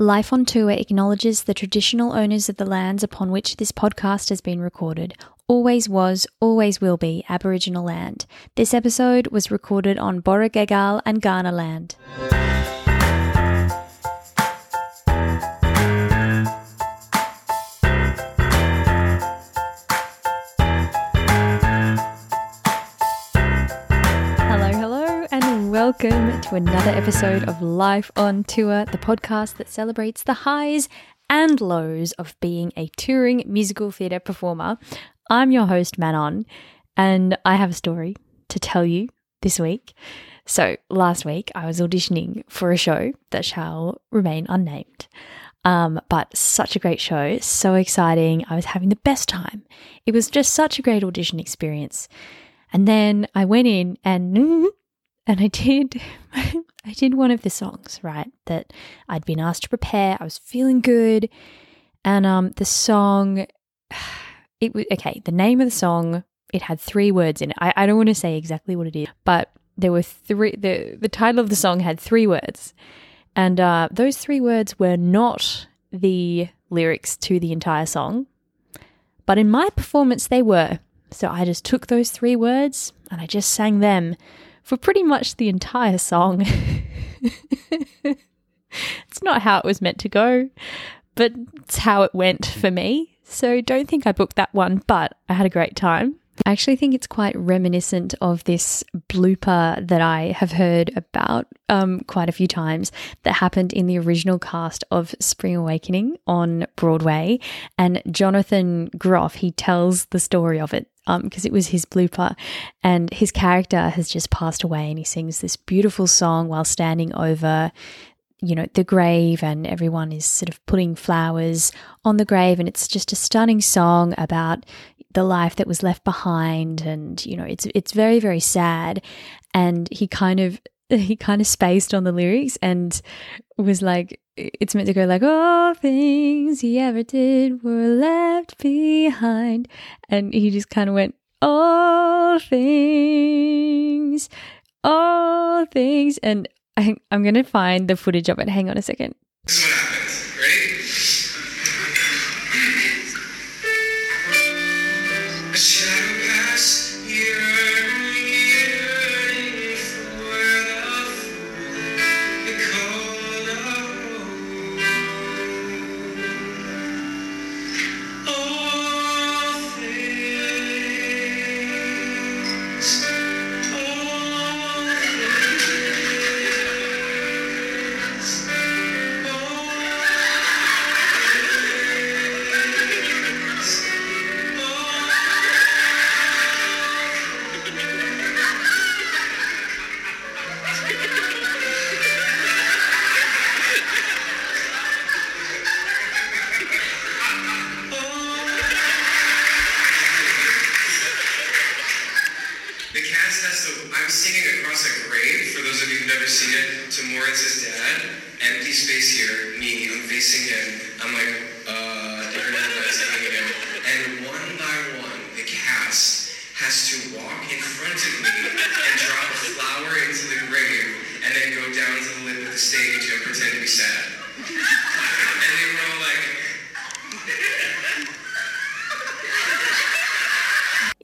Life on Tour acknowledges the traditional owners of the lands upon which this podcast has been recorded. Always was, always will be Aboriginal land. This episode was recorded on Borragagal and Kaurna land. Welcome to another episode of Life on Tour, the podcast that celebrates the highs and lows of being a touring musical theatre performer. I'm your host, Manon, and I have a story to tell you this week. So, last week I was auditioning for a show that shall remain unnamed. Um, but such a great show, so exciting. I was having the best time. It was just such a great audition experience. And then I went in and and I did I did one of the songs, right, that I'd been asked to prepare. I was feeling good. And um the song it was okay, the name of the song, it had three words in it. I, I don't want to say exactly what it is, but there were three the the title of the song had three words. And uh, those three words were not the lyrics to the entire song, but in my performance, they were. So I just took those three words and I just sang them for pretty much the entire song. it's not how it was meant to go, but it's how it went for me. So don't think I booked that one, but I had a great time. I actually think it's quite reminiscent of this blooper that I have heard about um, quite a few times that happened in the original cast of Spring Awakening on Broadway. And Jonathan Groff, he tells the story of it because um, it was his blooper. And his character has just passed away and he sings this beautiful song while standing over you know, the grave, and everyone is sort of putting flowers on the grave. And it's just a stunning song about the life that was left behind. And, you know, it's, it's very, very sad. And he kind of, he kind of spaced on the lyrics and was like, it's meant to go like, all things he ever did were left behind. And he just kind of went, all things, all things. And I, I'm going to find the footage of it. Hang on a second. And they were all like.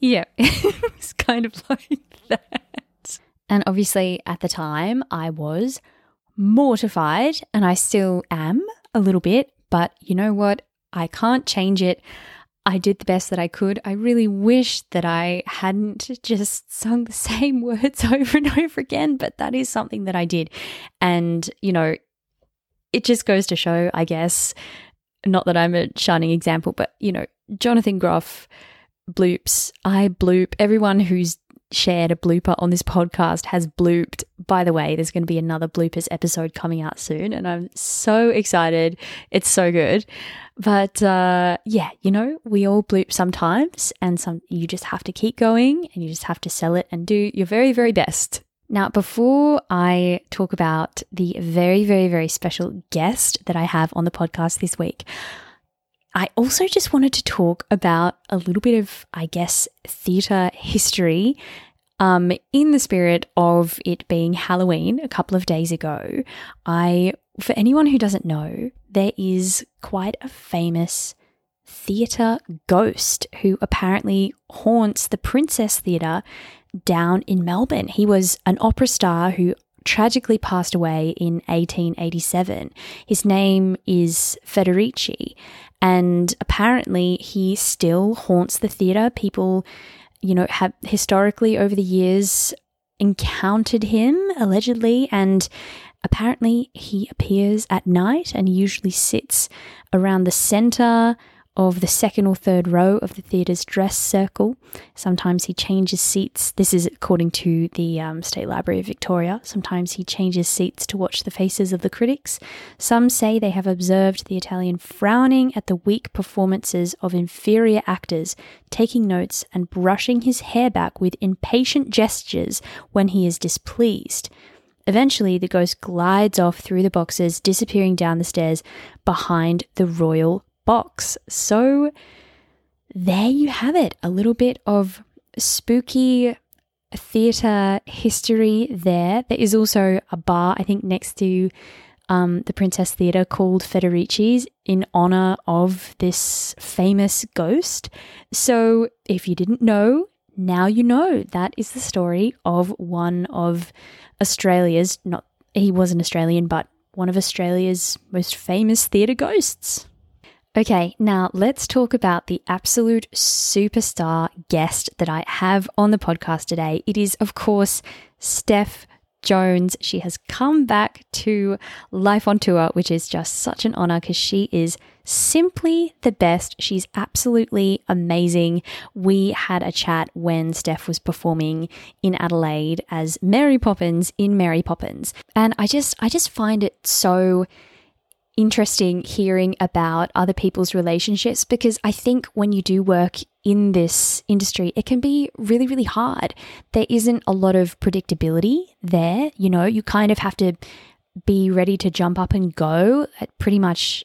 Yeah, it was kind of like that. And obviously, at the time, I was mortified, and I still am a little bit, but you know what? I can't change it. I did the best that I could. I really wish that I hadn't just sung the same words over and over again, but that is something that I did. And, you know, it just goes to show, I guess, not that I'm a shining example, but, you know, Jonathan Groff bloops. I bloop. Everyone who's shared a blooper on this podcast has blooped. By the way, there's going to be another bloopers episode coming out soon, and I'm so excited. It's so good. But uh, yeah, you know, we all bloop sometimes, and some you just have to keep going, and you just have to sell it and do your very, very best. Now, before I talk about the very, very, very special guest that I have on the podcast this week, I also just wanted to talk about a little bit of, I guess, theatre history um, in the spirit of it being Halloween a couple of days ago. I, for anyone who doesn't know, there is quite a famous theatre ghost who apparently haunts the Princess Theatre down in Melbourne. He was an opera star who tragically passed away in 1887. His name is Federici, and apparently he still haunts the theatre. People, you know, have historically over the years encountered him allegedly, and apparently he appears at night and usually sits around the center of the second or third row of the theatre's dress circle. Sometimes he changes seats. This is according to the um, State Library of Victoria. Sometimes he changes seats to watch the faces of the critics. Some say they have observed the Italian frowning at the weak performances of inferior actors, taking notes and brushing his hair back with impatient gestures when he is displeased. Eventually, the ghost glides off through the boxes, disappearing down the stairs behind the royal box. So there you have it a little bit of spooky theatre history there. There is also a bar, I think, next to um, the Princess Theatre called Federici's in honor of this famous ghost. So if you didn't know, now you know that is the story of one of Australia's, not, he was an Australian, but one of Australia's most famous theatre ghosts. Okay, now let's talk about the absolute superstar guest that I have on the podcast today. It is, of course, Stef Jones. She has come back to Life on Tour, which is just such an honor because she is simply the best. She's absolutely amazing. We had a chat when Stef was performing in Adelaide as Mary Poppins in Mary Poppins. And I just I just find it so interesting hearing about other people's relationships because I think when you do work in this industry, it can be really, really hard. There isn't a lot of predictability there. You know, you kind of have to be ready to jump up and go at pretty much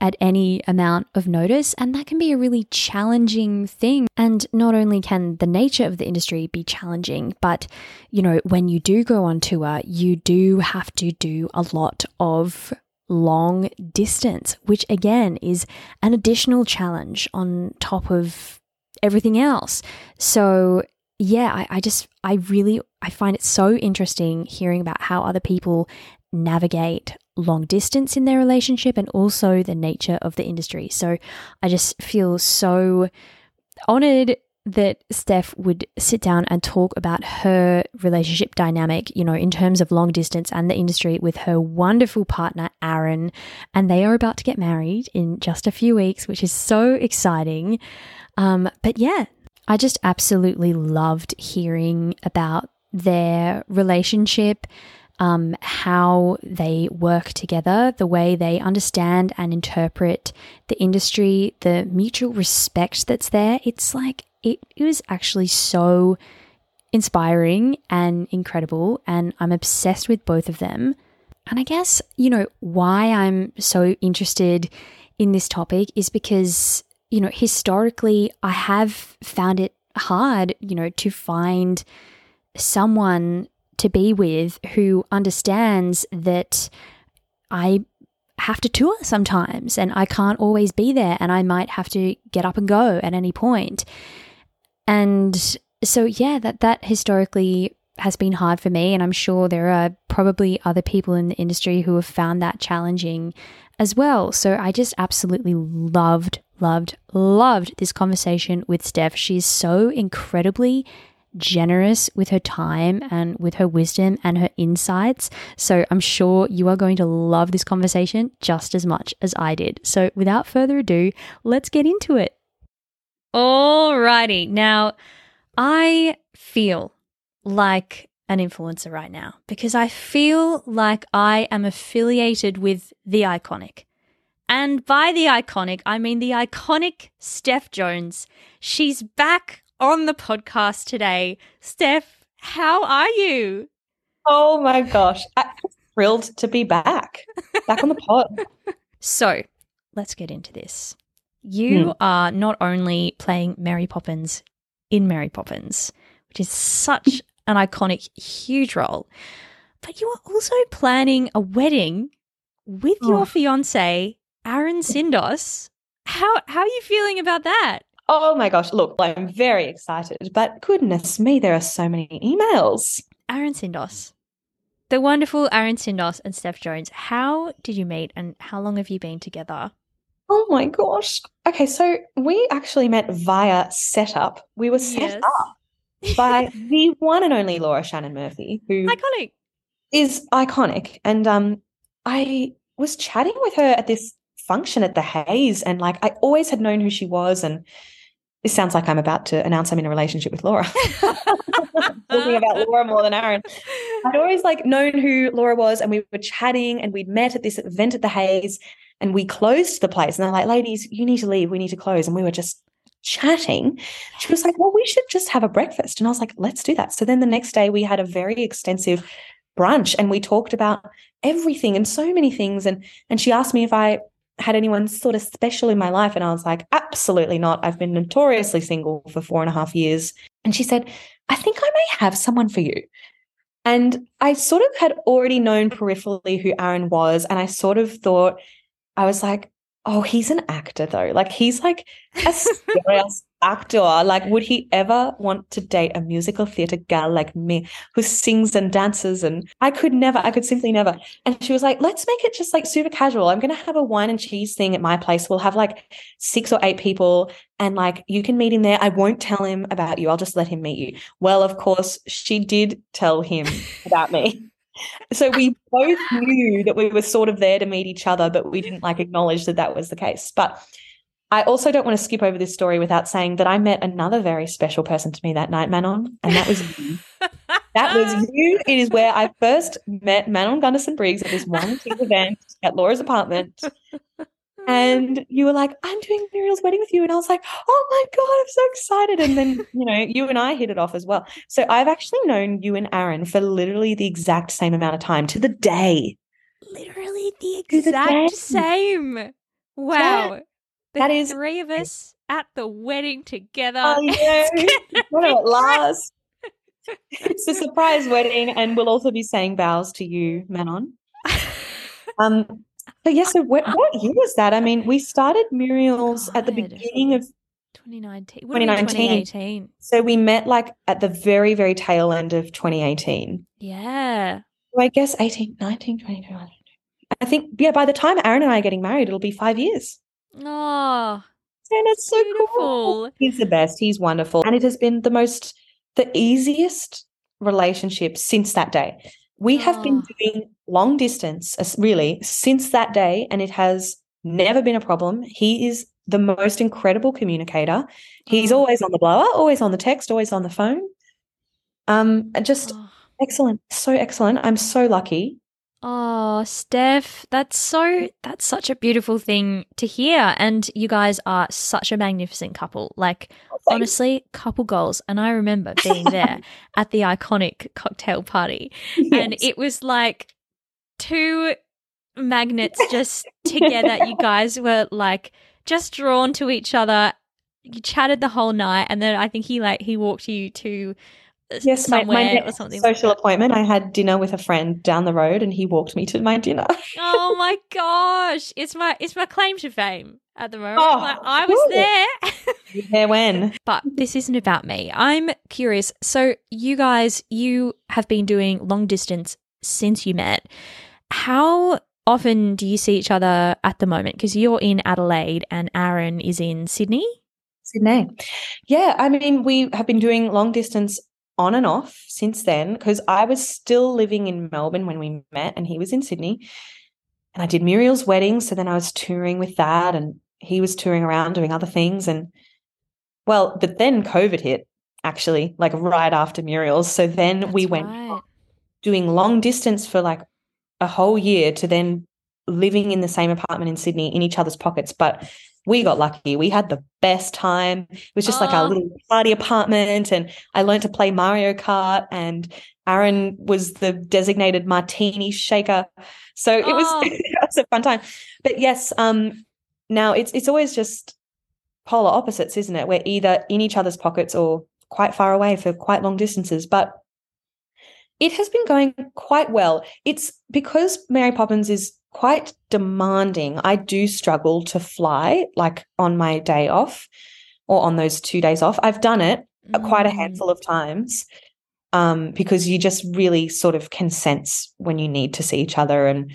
at any amount of notice. And that can be a really challenging thing. And not only can the nature of the industry be challenging, but, you know, when you do go on tour, you do have to do a lot of long distance, which again is an additional challenge on top of everything else. So, yeah, I, I, just, I really, I find it so interesting hearing about how other people navigate long distance in their relationship and also the nature of the industry. So, I just feel so honored that Stef would sit down and talk about her relationship dynamic, you know, in terms of long distance and the industry with her wonderful partner, Aaron. And they are about to get married in just a few weeks, which is so exciting. Um, but yeah, I just absolutely loved hearing about their relationship. Um, how they work together, the way they understand and interpret the industry, the mutual respect that's there. It's like it, it was actually so inspiring and incredible. And I'm obsessed with both of them. And I guess, you know, why I'm so interested in this topic is because, you know, historically, I have found it hard, you know, to find someone to be with who understands that I have to tour sometimes and I can't always be there and I might have to get up and go at any point. And so, yeah, that, that historically has been hard for me. And I'm sure there are probably other people in the industry who have found that challenging as well. So I just absolutely loved, loved, loved this conversation with Stef. She's so incredibly generous with her time and with her wisdom and her insights. So I'm sure you are going to love this conversation just as much as I did. So without further ado, let's get into it. Alrighty. Now, I feel like an influencer right now because I feel like I am affiliated with the iconic. And by the iconic, I mean the iconic Stef Jones. She's back on the podcast today. Stef, how are you? Oh my gosh. I'm thrilled to be back. Back on the pod. so let's get into this. You hmm. are not only playing Mary Poppins in Mary Poppins, which is such an iconic, huge role, but you are also planning a wedding with Oh. your fiance, Aaron Tsindos. How how are you feeling about that? Oh my gosh, look, I'm very excited, but goodness me, there are so many emails. Aaron Tsindos. The wonderful Aaron Tsindos and Stef Jones. How did you meet and how long have you been together? Oh my gosh. Okay, so we actually met via setup. We were set Yes. up by the one and only Laura Shannon Murphy, who Iconic. is iconic. And um, I was chatting with her at this function at the Hayes, and like I always had known who she was. And this sounds like I'm about to announce I'm in a relationship with Laura. Talking about Laura more than Aaron. I'd always like known who Laura was, and we were chatting, and we'd met at this event at the Hayes, and we closed the place. And they're like, "Ladies, you need to leave. We need to close." And we were just chatting. She was like, "Well, we should just have a breakfast," and I was like, "Let's do that." So then the next day we had a very extensive brunch, and we talked about everything and so many things. And and she asked me if I had anyone sort of special in my life, and I was like, "Absolutely not. I've been notoriously single for four and a half years." And she said, "I think I may have someone for you." And I sort of had already known peripherally who Aaron was. And I sort of thought, I was like, oh, he's an actor though. Like he's like a serious actor. Like, would he ever want to date a musical theatre gal like me who sings and dances? And I could never, I could simply never. And she was like, let's make it just like super casual. I'm going to have a wine and cheese thing at my place. We'll have like six or eight people and like you can meet him there. I won't tell him about you. I'll just let him meet you. Well, of course, she did tell him about me. So we both knew that we were sort of there to meet each other, but we didn't like acknowledge that that was the case. But I also don't want to skip over this story without saying that I met another very special person to me that night, Manon, and that was you. That was you. It is where I first met Manon Gunderson Briggs at this one event at Laura's apartment. And you were like, I'm doing Muriel's wedding with you. And I was like, oh my God, I'm so excited. And then, you know, you and I hit it off as well. So I've actually known you and Aaron for literally the exact same amount of time to the day. Literally the To the exact same. Wow. That is- three of us at the wedding together. Oh, yeah. What at last. It's a surprise wedding, and we'll also be saying vows to you, Manon. Um, but yeah, so what, what year was that? I mean, we started Muriel's at the beginning of 2019. Would have been 2019. 2018. so we met like at the very, very tail end of 2018. Yeah. So I guess 18, 19, 20, I think, yeah, by the time Aaron and I are getting married, it'll be five years. Oh, And it's so cool. He's the best. He's wonderful. And it has been the most, the easiest relationship since that day. We have been Oh. doing long distance, really, since that day, and it has never been a problem. He is the most incredible communicator. He's Oh. always on the blower, always on the text, always on the phone. Um, just Oh. excellent, so excellent. I'm so lucky. Oh, Stef, that's so that's such a beautiful thing to hear. And you guys are such a magnificent couple. Like oh, honestly, couple goals. And I remember being there at the iconic cocktail party. And it was like two magnets just together. You guys were like just drawn to each other. You chatted the whole night, and then I think he like he walked you to Yes, my, my or something. social that. appointment. I had dinner with a friend down the road, and he walked me to my dinner. Oh my gosh, it's my it's my claim to fame at the moment. Oh, like, I was cool. there. there when? But this isn't about me. I'm curious. So, you guys, you have been doing long distance since you met. How often do you see each other at the moment? Because you're in Adelaide and Aaron is in Sydney. Sydney. Yeah, I mean, we have been doing long distance on and off since then because I was still living in Melbourne when we met and he was in Sydney. And I did Muriel's wedding. So then I was touring with that and he was touring around doing other things. And well, but then COVID hit actually, like right after Muriel's. So then we went right. doing long distance for like a whole year to then living in the same apartment in Sydney in each other's pockets. But we got lucky. We had the best time. It was just like our Oh. little party apartment. And I learned to play Mario Kart. And Aaron was the designated martini shaker. So it was, Oh. it was a fun time. But yes, um, now it's it's always just polar opposites, isn't it? We're either in each other's pockets or quite far away for quite long distances. But it has been going quite well. It's because Mary Poppins is quite demanding. I do struggle to fly like on my day off or on those two days off. I've done it uh, quite a Mm. handful of times um, because you just really sort of can sense when you need to see each other and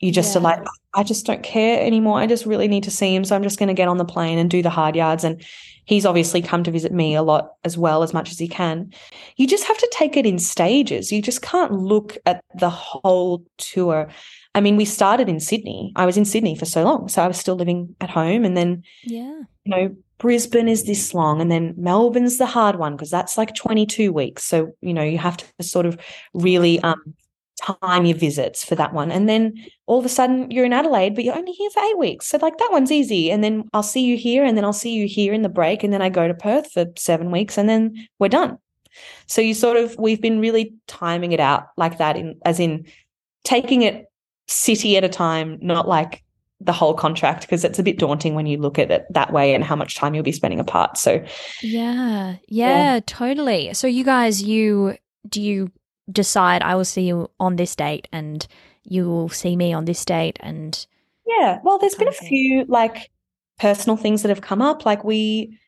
you just are like, I just don't care anymore. I just really need to see him. So I'm just going to get on the plane and do the hard yards. And he's obviously come to visit me a lot as well, as much as he can. You just have to take it in stages. You just can't look at the whole tour. I mean, we started in Sydney. I was in Sydney for so long. So I was still living at home. And then Yeah. you know, Brisbane is this long, and then Melbourne's the hard one because that's like 22 weeks. So, you know, you have to sort of really um, time your visits for that one. And then all of a sudden you're in Adelaide, but you're only here for eight weeks. So, like, that one's easy. And then I'll see you here, and then I'll see you here in the break. And then I go to Perth for seven weeks, and then we're done. So, you sort of, we've been really timing it out like that, in as in taking it city at a time, not like the whole contract because it's a bit daunting when you look at it that way and how much time you'll be spending apart. So Yeah. Yeah, totally. So you guys, you do you decide I will see you on this date and you will see me on this date and yeah, well, there's been a few like personal things that have come up. Like we,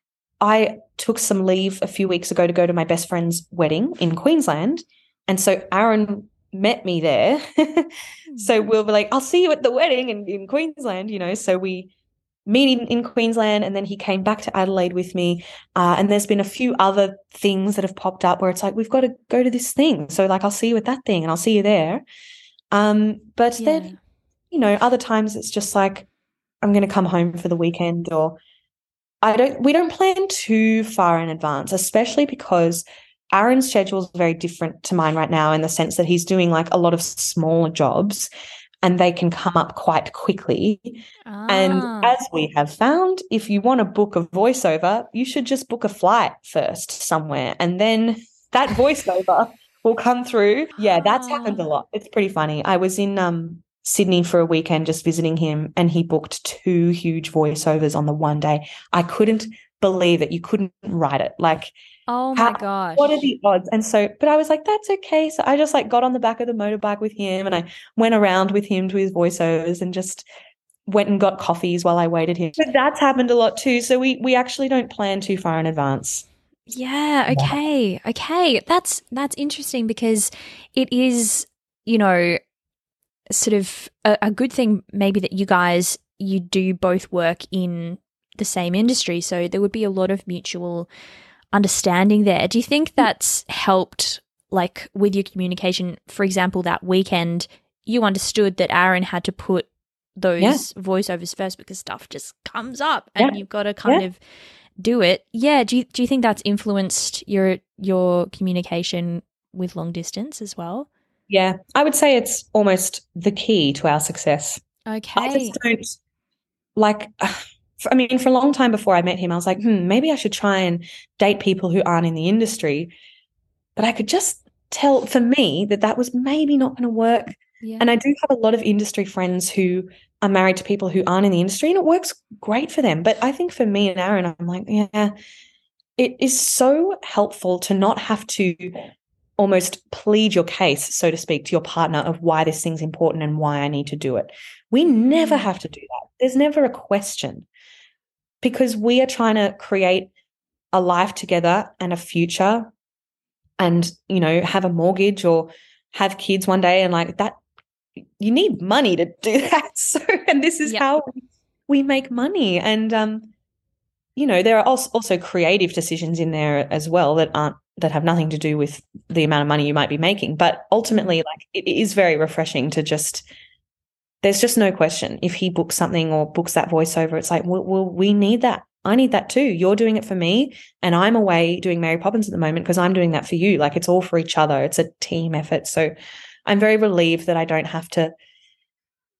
I took some leave a few weeks ago to go to my best friend's wedding in Queensland, and so Aaron met me there. so we'll be like, I'll see you at the wedding in, in Queensland, you know. So we meet in, in Queensland, and then he came back to Adelaide with me. Uh, and there's been a few other things that have popped up where it's like, we've got to go to this thing. So like, I'll see you at that thing, and I'll see you there. Um, but yeah. then you know, other times it's just like I'm going to come home for the weekend or I don't we don't plan too far in advance, especially because Aaron's schedule is very different to mine right now in the sense that he's doing like a lot of smaller jobs and they can come up quite quickly. And Ah. as we have found, if you want to book a voiceover, you should just book a flight first somewhere and then that voiceover will come through. Yeah, that's happened a Ah. lot. It's pretty funny. I was in um Sydney for a weekend just visiting him and he booked two huge voiceovers on the one day. I couldn't believe it. You couldn't write it. Like oh how- my gosh. what are the odds? And so, but I was like, that's okay. So I just like got on the back of the motorbike with him and I went around with him to his voiceovers and just went and got coffees while I waited here. But that's happened a lot too. So we we actually don't plan too far in advance. Yeah, okay. Okay. That's that's interesting because it is, you know, sort of a, a good thing maybe that you guys you do both work in the same industry, so there would be a lot of mutual understanding there. Do you think that's helped like with your communication? For example, that weekend you understood that Aaron had to put those Yeah. voiceovers first because stuff just comes up and Yeah. you've got to kind Yeah. of do it. Yeah. Do you do you think that's influenced your your communication with long distance as well? Yeah, I would say it's almost the key to our success. I Okay. just don't like. I mean, for a long time before I met him, I was like, hmm, maybe I should try and date people who aren't in the industry. But I could just tell for me that that was maybe not going to work. Yeah. And I do have a lot of industry friends who are married to people who aren't in the industry, and it works great for them. But I think for me and Aaron, I'm like, yeah, it is so helpful to not have to almost plead your case, so to speak, to your partner of why this thing's important and why I need to do it. We never Mm. have to do that. There's never a question because we are trying to create a life together and a future and, you know, have a mortgage or have kids one day and like that you need money to do that. So, and this is Yep. how we make money. And, um, you know, there are also, also creative decisions in there as well that aren't, that have nothing to do with the amount of money you might be making. But ultimately, like, it is very refreshing to just, there's just no question. If he books something or books that voiceover, it's like, well, well we need that. I need that too. You're doing it for me, and I'm away doing Mary Poppins at the moment because I'm doing that for you. Like, it's all for each other. It's a team effort. So, I'm very relieved that I don't have to,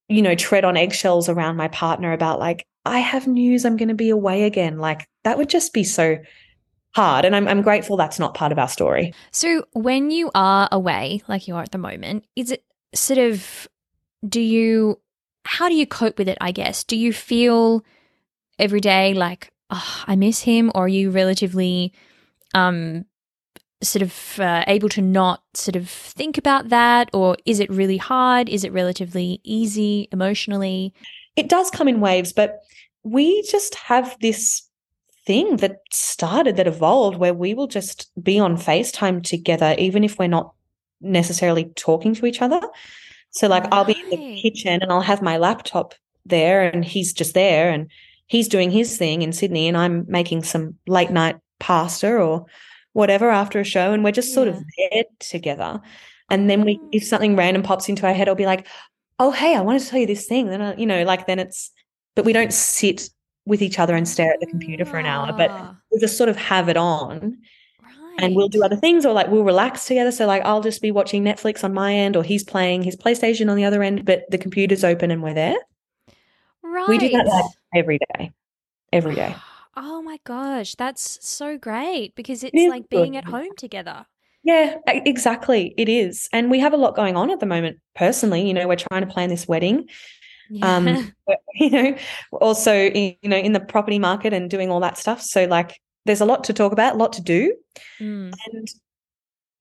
you know, tread on eggshells around my partner about like, I have news, I'm going to be away again. Like, that would just be so hard. And I'm, I'm grateful that's not part of our story. So when you are away, like you are at the moment, is it sort of do you how do you cope with it, I guess? Do you feel every day like, oh, I miss him, or are you relatively um sort of uh, able to not sort of think about that? Or is it really hard? Is it relatively easy emotionally? It does come in waves, but we just have this thing that started, that evolved, where we will just be on FaceTime together, even if we're not necessarily talking to each other. So, like, I'll be in the kitchen and I'll have my laptop there, and he's just there, and he's doing his thing in Sydney, and I'm making some late night pasta or whatever after a show, and we're just sort of there together. And then we, Oh. if something random pops into our head, I'll be like, "Oh, hey, I wanted to tell you this thing." Then, I, you know, like then it's, but we don't sit with each other and stare at the computer for an hour, but Ah, we'll just sort of have it on and we'll do other things or like we'll relax together. So like I'll just be watching Netflix on my end or he's playing his PlayStation on the other end, but the computer's open and we're there. Right. We do that like every day. Every day. Oh my gosh, that's so great because it's is like being at home together. Yeah, exactly. It is. And we have a lot going on at the moment personally. You know, we're trying to plan this wedding. Yeah. Um, but, you know, also, in- you know, in the property market and doing all that stuff. So like there's a lot to talk about, a lot to do. Mm. And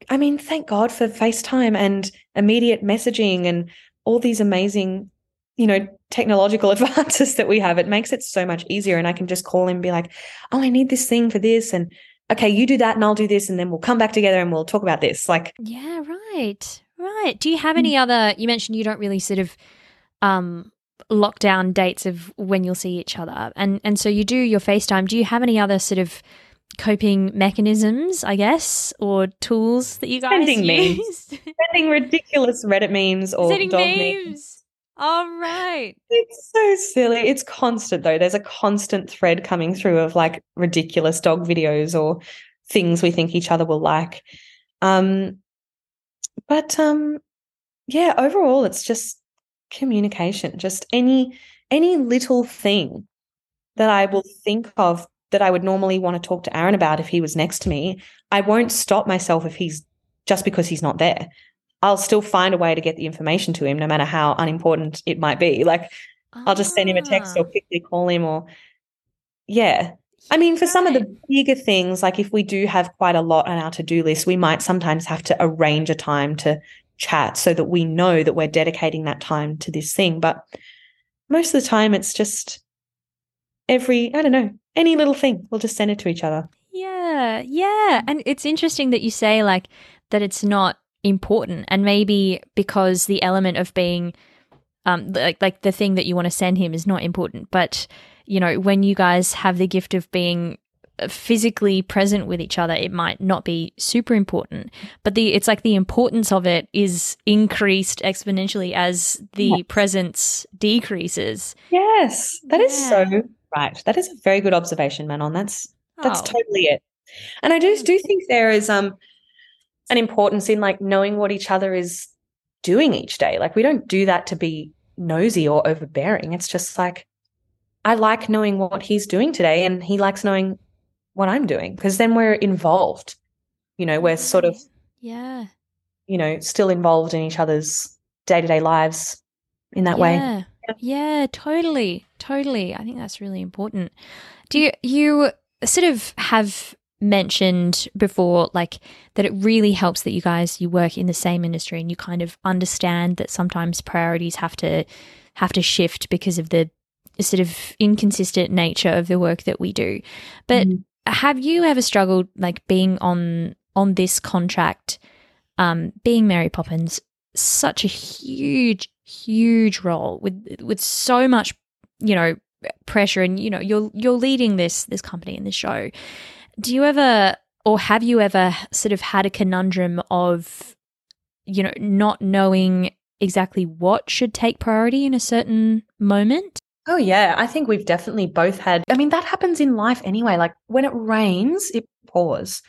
I mean, thank God for FaceTime and immediate messaging and all these amazing, you know, technological advances that we have. It makes it so much easier. And I can just call him and be like, oh, I need this thing for this. And okay, you do that and I'll do this. And then we'll come back together and we'll talk about this. Like, Yeah, right. Right. Do you have any other you mentioned you don't really sort of um lock down dates of when you'll see each other. And and so you do your FaceTime. Do you have any other sort of coping mechanisms, I guess, or tools that you guys Sending memes. sending ridiculous Reddit memes or Sending dog memes. memes. All right. It's so silly. It's constant though. There's a constant thread coming through of like ridiculous dog videos or things we think each other will like. Um but um yeah, overall it's just communication. Just any any little thing that I will think of that I would normally want to talk to Aaron about if he was next to me, I won't stop myself if he's just because he's not there. I'll still find a way to get the information to him no matter how unimportant it might be. Like I'll just send him a text Ah, or quickly call him or yeah. I mean, for some of the bigger things, like if we do have quite a lot on our to-do list, we might sometimes have to arrange a time to chat so that we know that we're dedicating that time to this thing. But most of the time it's just every, I don't know, any little thing. We'll just send it to each other. Yeah, yeah. And it's interesting that you say like that it's not important and maybe because the element of being um like like the thing that you want to send him is not important, but you know, when you guys have the gift of being physically present with each other, it might not be super important, but the it's like the importance of it is increased exponentially as the presence decreases. Yes, that is Yeah. so right. That is a very good observation, Manon. That's that's Oh. totally it. And I do do think there is um an importance in like knowing what each other is doing each day. Like we don't do that to be nosy or overbearing. It's just like I like knowing what he's doing today and he likes knowing what I'm doing because then we're involved. You know, we're sort of, Yeah. you know, still involved in each other's day-to-day lives in that way. Yeah. Yeah, totally. Totally. I think that's really important. Do you you sort of have mentioned before like that it really helps that you guys you work in the same industry and you kind of understand that sometimes priorities have to have to shift because of the sort of inconsistent nature of the work that we do. But Mhm. Have you ever struggled like being on on this contract um being Mary Poppins such a huge huge role with with so much you know pressure and you know you're you're leading this this company and this show. Do you ever or have you ever sort of had a conundrum of you know not knowing exactly what should take priority in a certain moment Oh, yeah. I think we've definitely both had. I mean, that happens in life anyway. Like when it rains, it pours.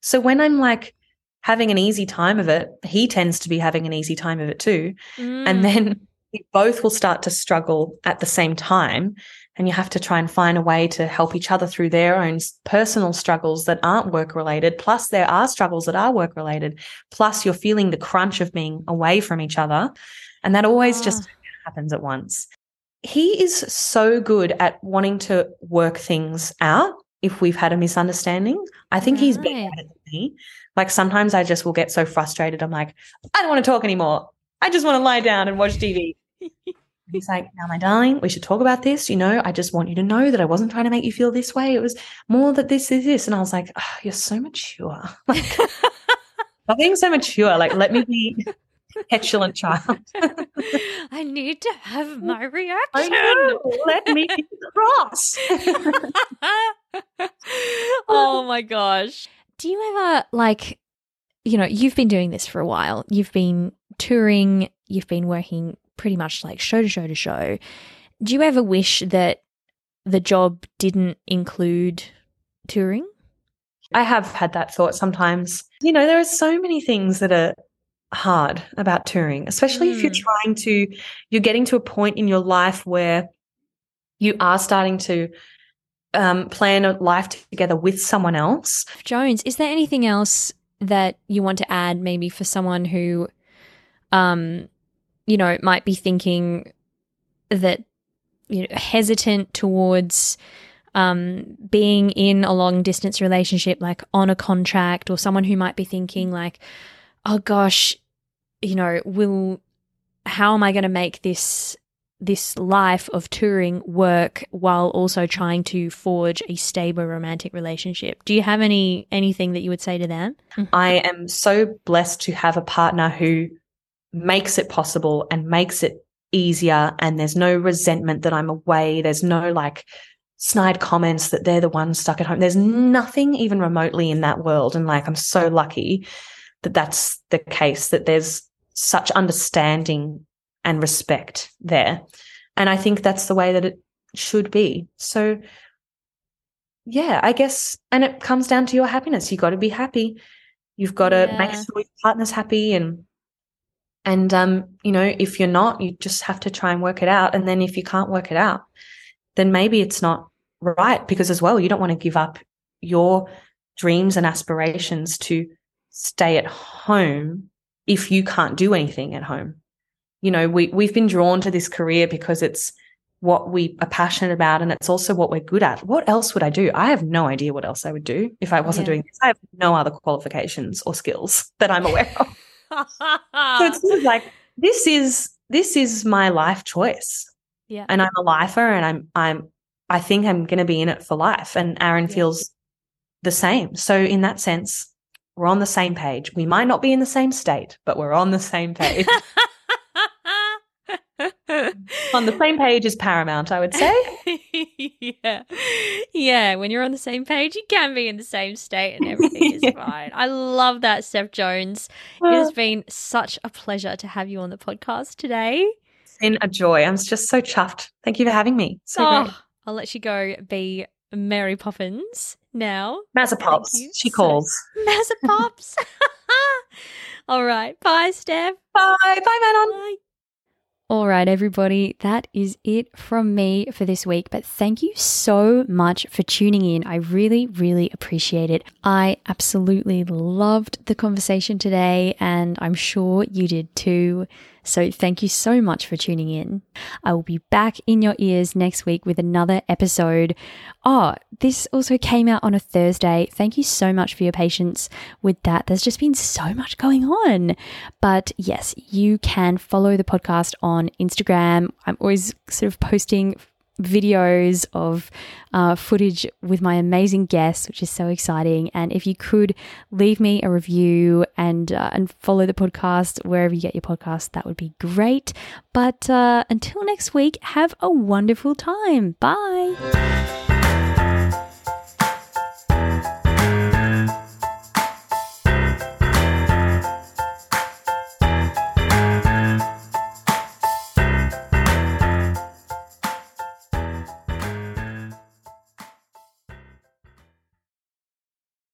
So when I'm like having an easy time of it, he tends to be having an easy time of it too. Mm. And then we both will start to struggle at the same time. And you have to try and find a way to help each other through their own personal struggles that aren't work related. Plus, there are struggles that are work related. Plus, you're feeling the crunch of being away from each other. And that always just happens at once. He is so good at wanting to work things out if we've had a misunderstanding. I think he's better at than me. Like sometimes I just will get so frustrated. I'm like, I don't want to talk anymore. I just want to lie down and watch TV. He's like, now, my darling, we should talk about this. You know, I just want you to know that I wasn't trying to make you feel this way. It was more that this is this. And I was like, oh, you're so mature. Like, I'm being so mature. Like, let me be petulant child. I need to have my reaction. Let me be cross. oh my gosh. Do you ever like, you know, you've been doing this for a while. You've been touring, you've been working pretty much like show to show to show. Do you ever wish that the job didn't include touring? I have had that thought sometimes. You know, there are so many things that are hard about touring, especially mm. if you're Hmm. trying to, you're getting to a point in your life where you are starting to um, plan a life together with someone else. Jones, is there anything else that you want to add maybe for someone who um you know might be thinking that you know hesitant towards um being in a long distance relationship like on a contract or someone who might be thinking like oh gosh you know will how am I going to make this this life of touring work while also trying to forge a stable romantic relationship. Do you have any anything that you would say to them? Mm-hmm. I am so blessed to have a partner who makes it possible and makes it easier. And there's no resentment that I'm away. There's no like snide comments that they're the ones stuck at home. There's nothing even remotely in that world. And like, I'm so lucky that that's the case, that there's such understanding and respect there. And I think that's the way that it should be. So, yeah, I guess, and it comes down to your happiness. You've got to be happy. You've got to make sure your partner's happy, and and um, you know, if you're not, you just have to try and work it out. And then if you can't work it out, then maybe it's not right because as well, you don't want to give up your dreams and aspirations to stay at home if you can't do anything at home. You know, we we've been drawn to this career because it's what we are passionate about and it's also what we're good at. What else would I do? I have no idea what else I would do if I wasn't Yeah. doing this. I have no other qualifications or skills that I'm aware of. so it's sort of like this is this is my life choice. Yeah. And I'm a lifer and I'm I'm I think I'm gonna be in it for life. And Aaron Yeah. feels the same. So in that sense, we're on the same page. We might not be in the same state, but we're on the same page. on the same page is paramount, I would say. yeah. Yeah. When you're on the same page, you can be in the same state and everything is Yeah. fine. I love that, Stef Jones. It uh. has been such a pleasure to have you on the podcast today. It's been a joy. I'm just so chuffed. Thank you for having me. So oh. I'll let you go be Mary Poppins now. Mazza Pops, she calls. Mazza Pops. All right. Bye, Stef. Bye. Bye, Manon. Bye. All right, everybody, that is it from me for this week. But thank you so much for tuning in. I really, really appreciate it. I absolutely loved the conversation today, and I'm sure you did too. So thank you so much for tuning in. I will be back in your ears next week with another episode. Oh, this also came out on a Thursday. Thank you so much for your patience with that. There's just been so much going on. But yes, you can follow the podcast on Instagram. I'm always sort of posting videos of uh, footage with my amazing guests, which is so exciting. And if you could leave me a review and uh, and follow the podcast wherever you get your podcast, that would be great. But uh, until next week, have a wonderful time. Bye.